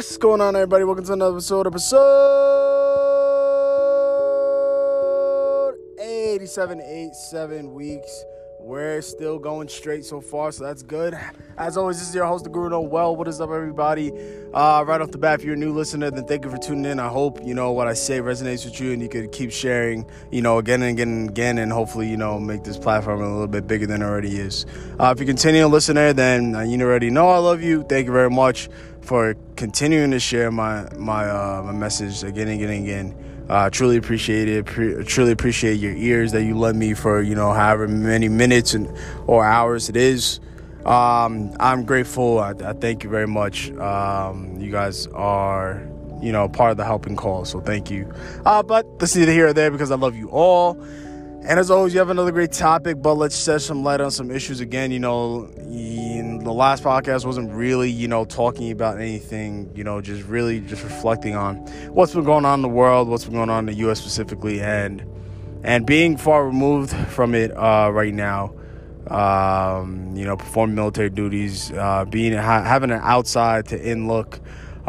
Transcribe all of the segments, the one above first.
What's going on, everybody? Welcome to another episode, episode 87, 87 weeks. We're still going straight so far, so that's good. As always, this is your host, the Guru Noel. What is up, everybody? Uh, right off the bat, if you're a new listener, then thank you for tuning in. I hope you know what I say resonates with you, and you could keep sharing, you know, again and again and again, and hopefully, you know, make this platform a little bit bigger than it already is. Uh, if you continue to listen there, then uh, you already know I love you. Thank you very much for continuing to share my my uh, my message again and again and again. Uh, truly appreciate it. Pre- truly appreciate your ears that you lend me for you know however many minutes and or hours it is. Um, I'm grateful. I, I, thank you very much. Um, you guys are you know part of the helping call, so thank you. Uh, but this is neither here or there because I love you all. And as always, you have another great topic, but let's shed some light on some issues again. You know, the last podcast wasn't really, you know, talking about anything, you know, just really just reflecting on what's been going on in the world, what's been going on in the US specifically, and and being far removed from it uh, right now. Um, you know, performing military duties, uh, being ha- having an outside to in look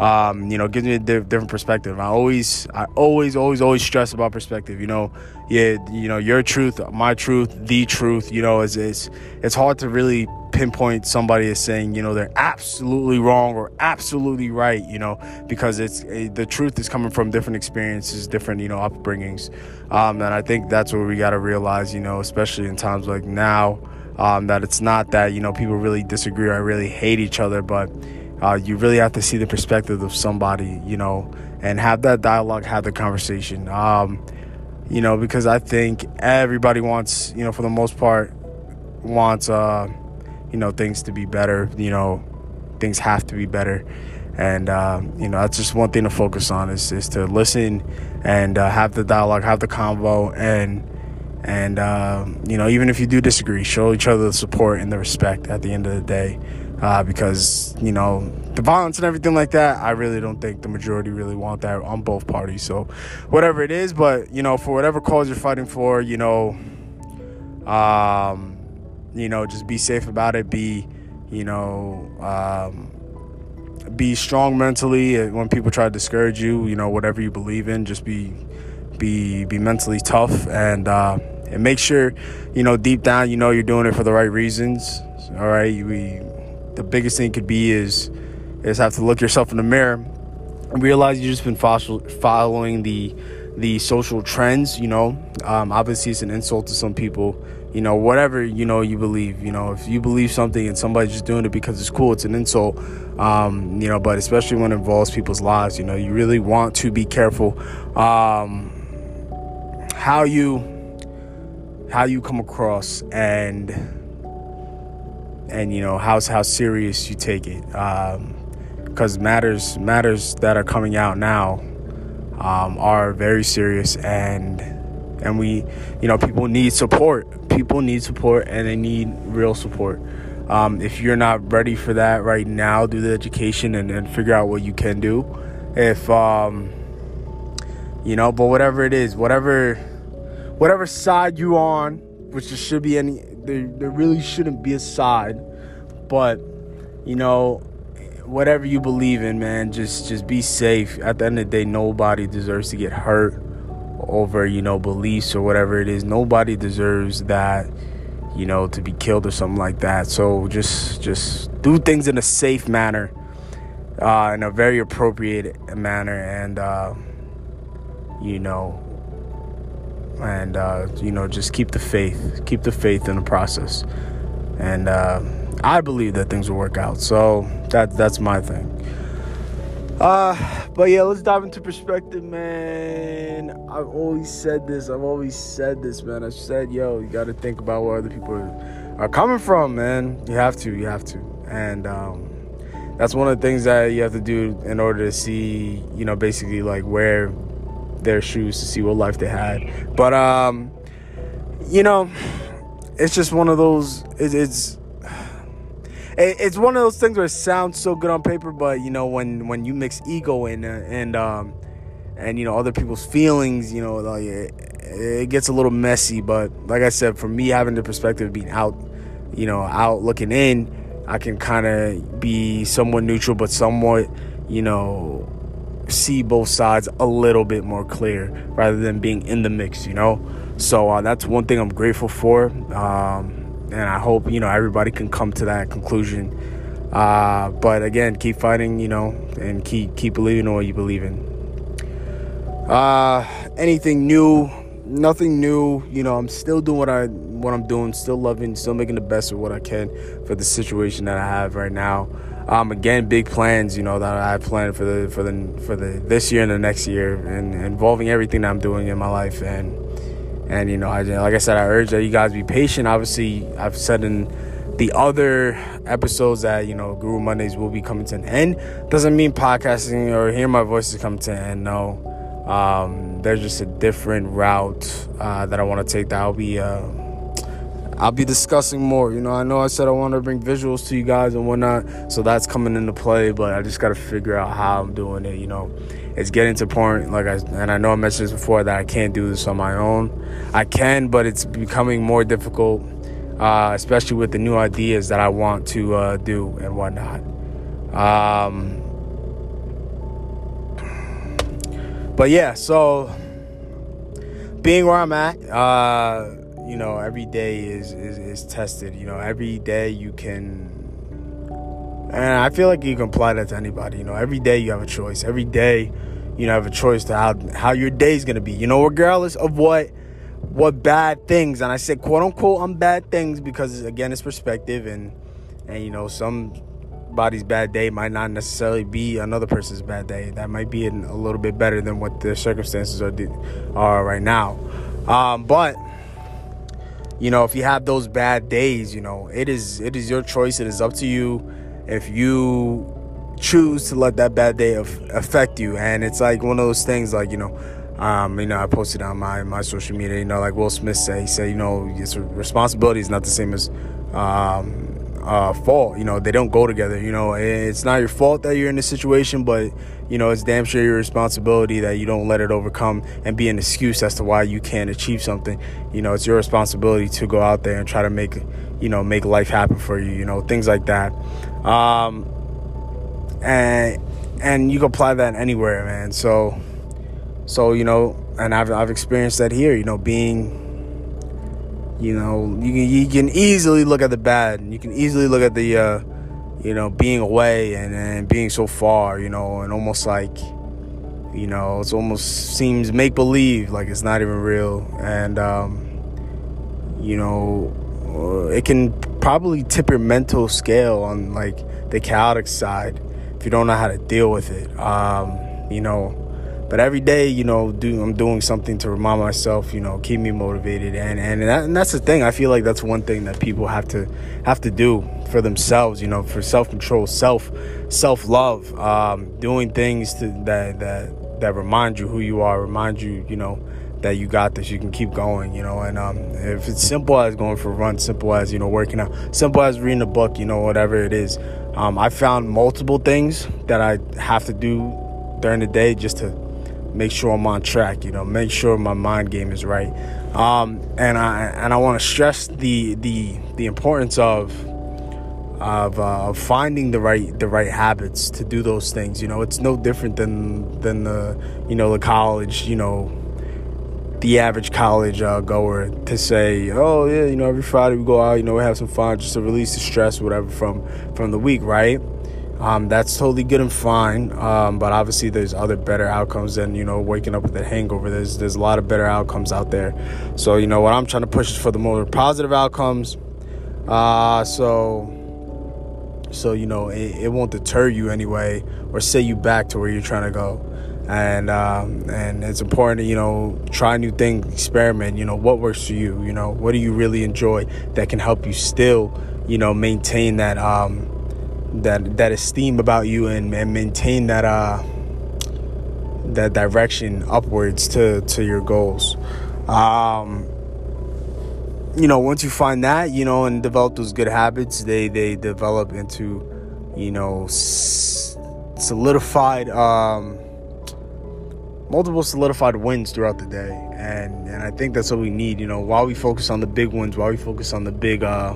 um, you know, gives me a di- different perspective. I always, I always, always, always stress about perspective. You know, yeah, you know, your truth, my truth, the truth. You know, is it's it's hard to really pinpoint somebody as saying, you know, they're absolutely wrong or absolutely right. You know, because it's eh, the truth is coming from different experiences, different you know upbringings, um, and I think that's what we got to realize. You know, especially in times like now. Um, that it's not that you know people really disagree or really hate each other, but uh, you really have to see the perspective of somebody, you know, and have that dialogue, have the conversation. Um, you know, because I think everybody wants, you know, for the most part, wants, uh, you know, things to be better. You know, things have to be better, and uh, you know, that's just one thing to focus on is is to listen and uh, have the dialogue, have the convo, and and uh, you know, even if you do disagree, show each other the support and the respect at the end of the day uh, because you know the violence and everything like that. I really don't think the majority really want that on both parties. So whatever it is, but you know, for whatever cause you're fighting for, you know, um, you know, just be safe about it. Be, you know, um, be strong mentally. When people try to discourage you, you know, whatever you believe in, just be, be, be mentally tough and. Uh, and make sure, you know, deep down, you know, you're doing it for the right reasons. All right, we the biggest thing could be is is have to look yourself in the mirror and realize you've just been following the the social trends you know? Um, obviously it's an insult to some people you know whatever you know you believe you know? If you believe something and somebody's just doing it because it's cool it's an insult um, you know but especially when it involves people's lives you know you really want to be careful um, how you how you come across and and you know how how serious you take it. Because um, matters matters that are coming out now um, are very serious and and we you know people need support. People need support and they need real support. Um, if you're not ready for that right now do the education and, and figure out what you can do. If um, you know but whatever it is whatever whatever side you're on which there should be any there, there really shouldn't be a side but you know whatever you believe in man just just be safe. At the end of the day nobody deserves to get hurt over you know beliefs or whatever it is. Nobody deserves that you know to be killed or something like that. So just just do things in a safe manner uh, in a very appropriate manner and uh, you know and uh, you know just keep the faith keep the faith in the process. And uh, i believe that things will work out. So that that's my thing. Uh, but yeah let's dive into perspective man. I've always said this i've always said this man. I said yo you got to think about where other people are coming from man. You have to you have to. And um, that's one of the things that you have to do in order to see you know basically like where their shoes to see what life they had. But um, you know, it's just one of those. It, it's it's one of those things where it sounds so good on paper, but you know when when you mix ego in uh, and um, and you know other people's feelings, you know, like it, it gets a little messy. But like I said, for me having the perspective of being out, you know, out looking in, I can kind of be somewhat neutral, but somewhat you know, see both sides a little bit more clear rather than being in the mix, you know? So uh, that's one thing I'm grateful for. Um, and I hope, you know, everybody can come to that conclusion. Uh, but again, keep fighting, you know, and keep keep believing in what you believe in. Uh, anything new? Nothing new. You know, I'm still doing what I what I'm doing. Still loving. Still making the best of what I can for the situation that I have right now. Um, again, big plans, you know, that I have planned for the for the for the this year and the next year, and involving everything that I'm doing in my life. And and you know, I, like I said, I urge that you guys be patient. Obviously, I've said in the other episodes that you know Guru Mondays will be coming to an end. Doesn't mean podcasting or hearing my voice is coming to an end. No, um, there's just a different route uh, that I want to take. That I'll be. Uh, I'll be discussing more. You know, I know I said I want to bring visuals to you guys and whatnot, so that's coming into play. But I just got to figure out how I'm doing it. You know, it's getting to point like I and I know I mentioned this before that I can't do this on my own. I can, but it's becoming more difficult, uh, especially with the new ideas that I want to uh, do and whatnot. Um, but yeah, so being where I'm at. Uh, you know every day is, is is tested you know every day you can and i feel like you can apply that to anybody you know every day you have a choice every day you know have a choice to how how your day's gonna be you know regardless of what what bad things and i said quote unquote on bad things because again it's perspective and and you know somebody's bad day might not necessarily be another person's bad day that might be a little bit better than what their circumstances are are right now. Um, but you know if you have those bad days you know it is it is your choice. It is up to you if you choose to let that bad day affect you. And it's like one of those things like you know um, you know, I posted on my, my social media, you know, like Will Smith said, he said, you know, his responsibility is not the same as um, uh, fault. You know, they don't go together. You know, it's not your fault that you're in this situation, but you know, it's damn sure your responsibility that you don't let it overcome and be an excuse as to why you can't achieve something. You know, it's your responsibility to go out there and try to make, you know, make life happen for you. You know, things like that. Um, and and you can apply that anywhere, man. So, so you know, and I've I've experienced that here. You know, being you know, you can, you can easily look at the bad. You can easily look at the, uh, you know, being away and, and being so far, you know, and almost like, you know, it's almost seems make believe, like it's not even real. And, um, you know, uh, it can probably tip your mental scale on like the chaotic side if you don't know how to deal with it. Um, you know, but every day, you know, do I'm doing something to remind myself, you know, keep me motivated, and and, that, and that's the thing. I feel like that's one thing that people have to have to do for themselves, you know, for self control, self self love, um, doing things to, that that that remind you who you are, remind you, you know, that you got this, you can keep going, you know. And um, if it's simple as going for a run, simple as you know working out, simple as reading a book, you know, whatever it is. Um, I found multiple things that I have to do during the day just to make sure I'm on track. You know, make sure my mind game is right. Um, and I and I want to stress the the the importance of of uh, finding the right the right habits to do those things. You know, it's no different than than the you know the college you know the average college uh, goer to say, oh yeah, you know every Friday we go out, you know we have some fun just to release the stress, whatever from from the week, right? Um, that's totally good and fine, um, but obviously there's other better outcomes than you know waking up with a hangover. There's there's a lot of better outcomes out there. So you know what I'm trying to push for the more positive outcomes. Uh, so so you know it, it won't deter you anyway or set you back to where you're trying to go. And um, and it's important to you know try new things, experiment. You know what works for you. You know what do you really enjoy that can help you still you know maintain that. Um, that that esteem about you and, and maintain that uh that direction upwards to to your goals. Um you know once you find that you know and develop those good habits they they develop into you know solidified um multiple solidified wins throughout the day. And and I think that's what we need you know while we focus on the big ones while we focus on the big uh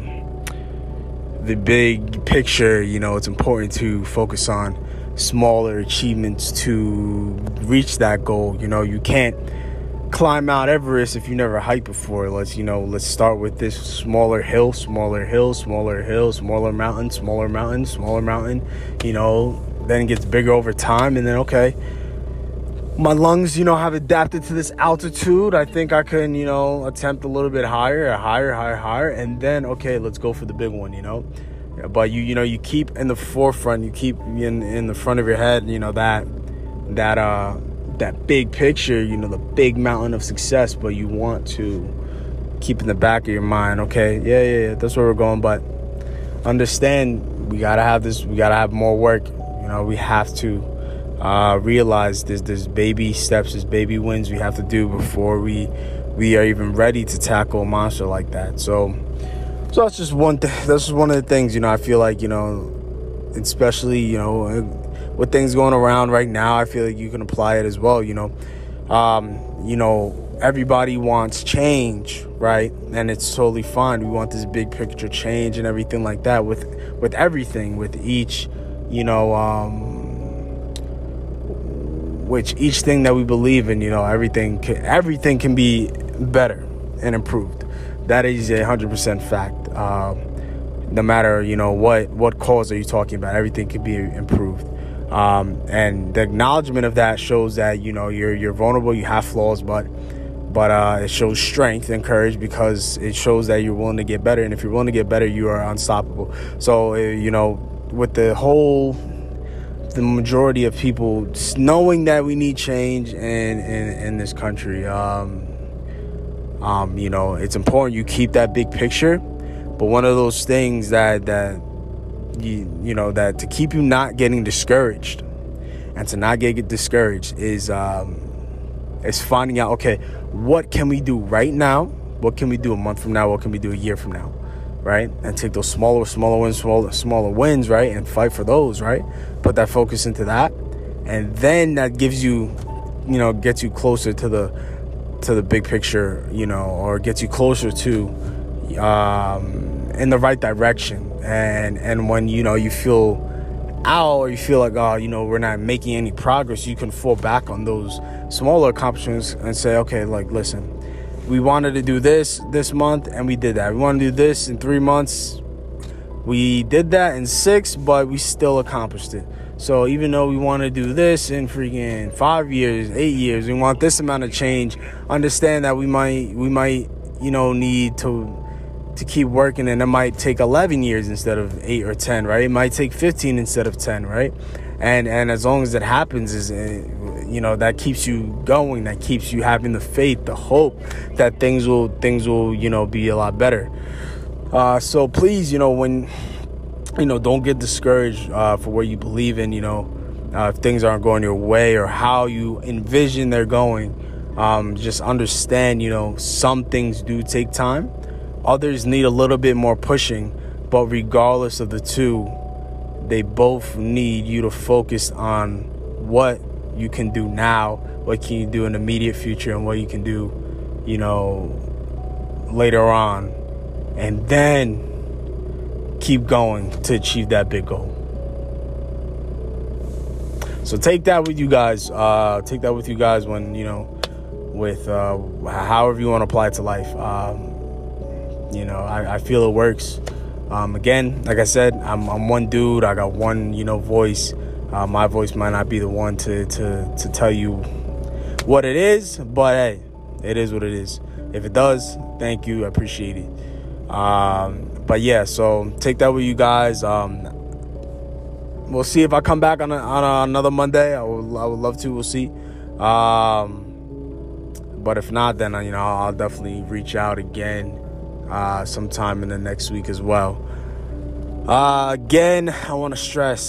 the big picture, you know, it's important to focus on smaller achievements to reach that goal. You know, you can't climb Mount Everest if you never hiked before. Let's, you know, let's start with this smaller hill, smaller hill, smaller hill, smaller mountain, smaller mountain, smaller mountain. You know, then it gets bigger over time, and then okay, my lungs, you know, have adapted to this altitude. I think I can, you know, attempt a little bit higher, higher, higher, higher, and then okay, let's go for the big one, you know. But you, you know, you keep in the forefront, you keep in in the front of your head, you know that that uh that big picture, you know, the big mountain of success. But you want to keep in the back of your mind, okay, yeah, yeah, yeah, that's where we're going. But understand, we gotta have this, we gotta have more work. You know, we have to uh, realize there's there's baby steps, there's baby wins we have to do before we we are even ready to tackle a monster like that. So, so that's just one thing. That's just one of the things you know. I feel like you know, especially you know, with things going around right now, I feel like you can apply it as well. You know, um, you know, everybody wants change, right? And it's totally fine. We want this big picture change and everything like that with with everything, with each, you know. Um, which each thing that we believe in, you know, everything can, everything can be better and improved. That is a hundred percent fact. Um, no matter you know what what cause are you talking about, everything can be improved. Um, and the acknowledgement of that shows that you know you're you're vulnerable, you have flaws, but but uh, it shows strength and courage because it shows that you're willing to get better. And if you're willing to get better, you are unstoppable. So uh, you know, with the whole the majority of people knowing that we need change in in, in this country. Um, um, you know, it's important you keep that big picture, but one of those things that that you you know that to keep you not getting discouraged and to not get, discouraged is um, is finding out okay, what can we do right now? What can we do a month from now? What can we do a year from now? right? And take those smaller, smaller wins, smaller, smaller wins, right? And fight for those, right? Put that focus into that, and then that gives you, you know, gets you closer to the to the big picture, you know, or gets you closer to um, in the right direction. And and when you know you feel out or you feel like oh you know we're not making any progress, you can fall back on those smaller accomplishments and say okay like listen we wanted to do this this month and we did that. We want to do this in three months. We did that in six, but we still accomplished it. So even though we want to do this in freaking five years, eight years, we want this amount of change. Understand that we might we might you know need to to keep working, and it might take eleven years instead of eight or ten, right? It might take fifteen instead of ten, right? And and as long as it happens, is eh, you know that keeps you going that keeps you having the faith the hope that things will things will you know be a lot better uh, so please you know when you know don't get discouraged uh, for what you believe in you know uh, if things aren't going your way or how you envision they're going um, just understand you know some things do take time. Others need a little bit more pushing but regardless of the two they both need you to focus on what you can do now, what can you do in the immediate future, and what you can do, you know, later on, and then keep going to achieve that big goal. So take that with you guys. Uh, take that with you guys when you know, with uh, however you want to apply it to life. Um, you know, I, I feel it works. Um, again, like I said, I'm, I'm one dude. I got one, you know, voice. Uh, my voice might not be the one to, to, to tell you what it is, but hey, it is what it is. If it does, thank you. I appreciate it. Um, but yeah, so take that with you guys. Um, we'll see if I come back on, a, on a, another Monday. I would, I would love to. We'll see. Um, but if not, then you know I'll definitely reach out again uh, sometime in the next week as well. Uh, again, I want to stress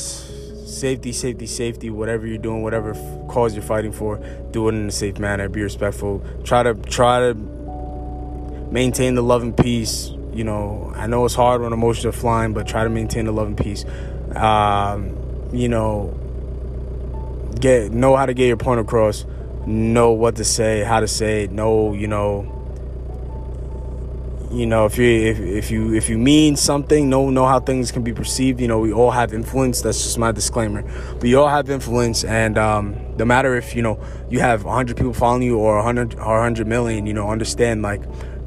safety, safety, safety. Whatever you're doing, whatever cause you're fighting for, do it in a safe manner. Be respectful. Try to try to maintain the love and peace. You know, I know it's hard when emotions are flying, but try to maintain the love and peace. Um, you know, get know how to get your point across. Know what to say, how to say it. Know, you know, you know if you if, if you if you mean something know know how things can be perceived you know we all have influence that's just my disclaimer we all have influence and um, no matter if you know you have 100 people following you or 100 or 100 million you know understand like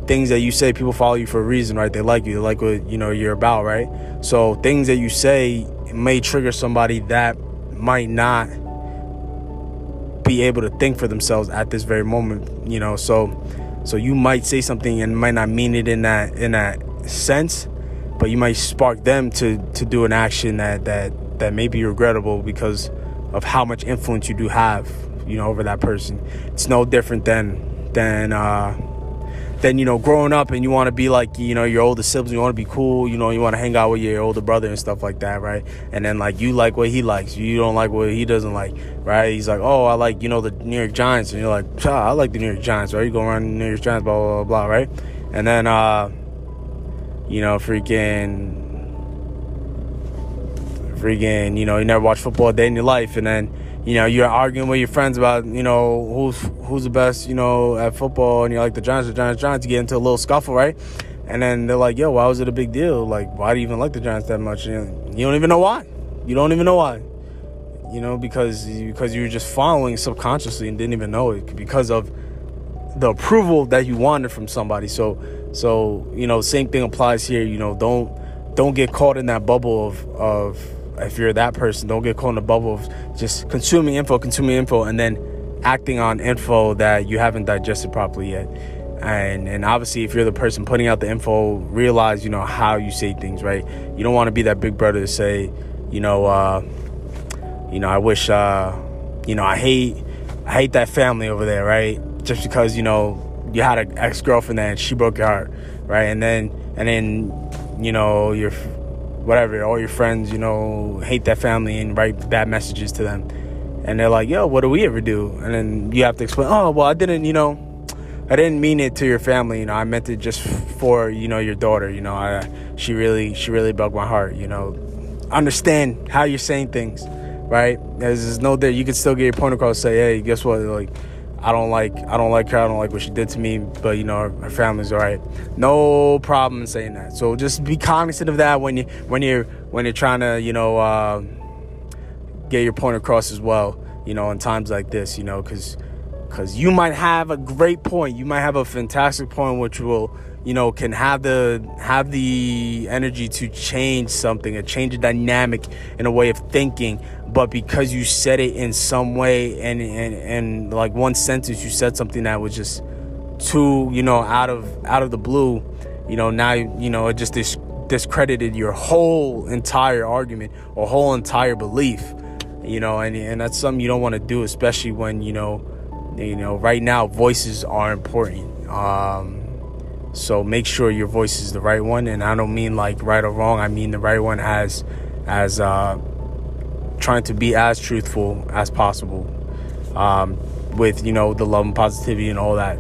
things that you say people follow you for a reason right? They like you they like what you know you're about right? So things that you say may trigger somebody that might not be able to think for themselves at this very moment you know? So so you might say something and might not mean it in that in that sense, but you might spark them to to do an action that that that may be regrettable because of how much influence you do have, you know, over that person. It's no different than than uh then you know growing up and you want to be like you know your older siblings you want to be cool you know you want to hang out with your older brother and stuff like that right? And then like you like what he likes you don't like what he doesn't like right? He's like oh i like you know the new york giants. And you're like i like the new york giants right? You go around the new york giants blah blah blah, blah right? And then uh you know freaking freaking you know you never watch football a day in your life. And then you know, you're arguing with your friends about, you know, who's who's the best, you know, at football, and you're like the Giants, the Giants, Giants. You get into a little scuffle, right? And then they're like, "Yo, why was it a big deal? Like, why do you even like the Giants that much?" And you don't even know why. You don't even know why. You know, because because you were just following subconsciously and didn't even know it because of the approval that you wanted from somebody. So so you know, same thing applies here. You know, don't don't get caught in that bubble of of if you're that person, don't get caught in the bubble of just consuming info, consuming info, and then acting on info that you haven't digested properly yet. And and obviously, if you're the person putting out the info, realize you know how you say things, right? You don't want to be that big brother to say, you know, uh, you know, I wish, uh, you know, I hate, I hate that family over there, right? Just because you know you had an ex girlfriend and she broke your heart, right? And then and then you know you're whatever, all your friends, you know, hate that family and write bad messages to them. And they're like, yo, what do we ever do? And then you have to explain, oh, well, I didn't, you know, I didn't mean it to your family, you know, I meant it just for, you know, your daughter, you know, I, she really, she really broke my heart, you know. Understand how you're saying things, right? There's, no there, you can still get your point across, say, hey, guess what, like, I don't like I don't like her. I don't like what she did to me. But you know, her, her family's all right. No problem in saying that. So just be cognizant of that when you when you're when you're trying to you know uh, get your point across as well. You know, in times like this, you know, because because you might have a great point. You might have a fantastic point, which will you know can have the have the energy to change something and change a dynamic in a way of thinking but because you said it in some way and and and like one sentence you said something that was just too you know out of out of the blue you know now you know it just dis- discredited your whole entire argument or whole entire belief you know and and that's something you don't want to do especially when you know you know right now voices are important um so make sure your voice is the right one, and I don't mean like right or wrong. I mean the right one as as uh, trying to be as truthful as possible um, with you know the love and positivity and all that,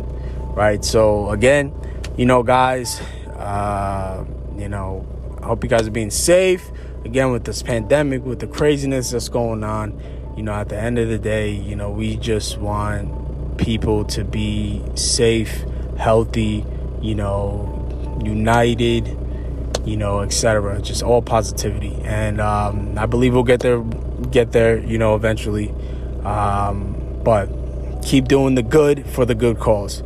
right? So again, you know, guys, uh, you know, I hope you guys are being safe. Again, with this pandemic, with the craziness that's going on, you know, at the end of the day, you know, we just want people to be safe, healthy you know, united, you know, etc. Just all positivity, and um, I believe we'll get there, get there, you know, eventually. Um, but keep doing the good for the good cause.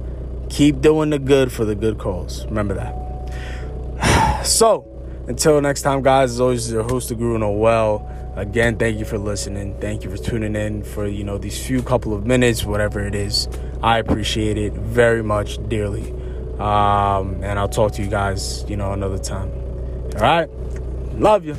Keep doing the good for the good cause. Remember that. so, until next time, guys, as always, your host, the Guru Noel. Again, thank you for listening. Thank you for tuning in for you know these few couple of minutes, whatever it is. I appreciate it very much, dearly. Um, and I'll talk to you guys, you know, another time. All right. Love you.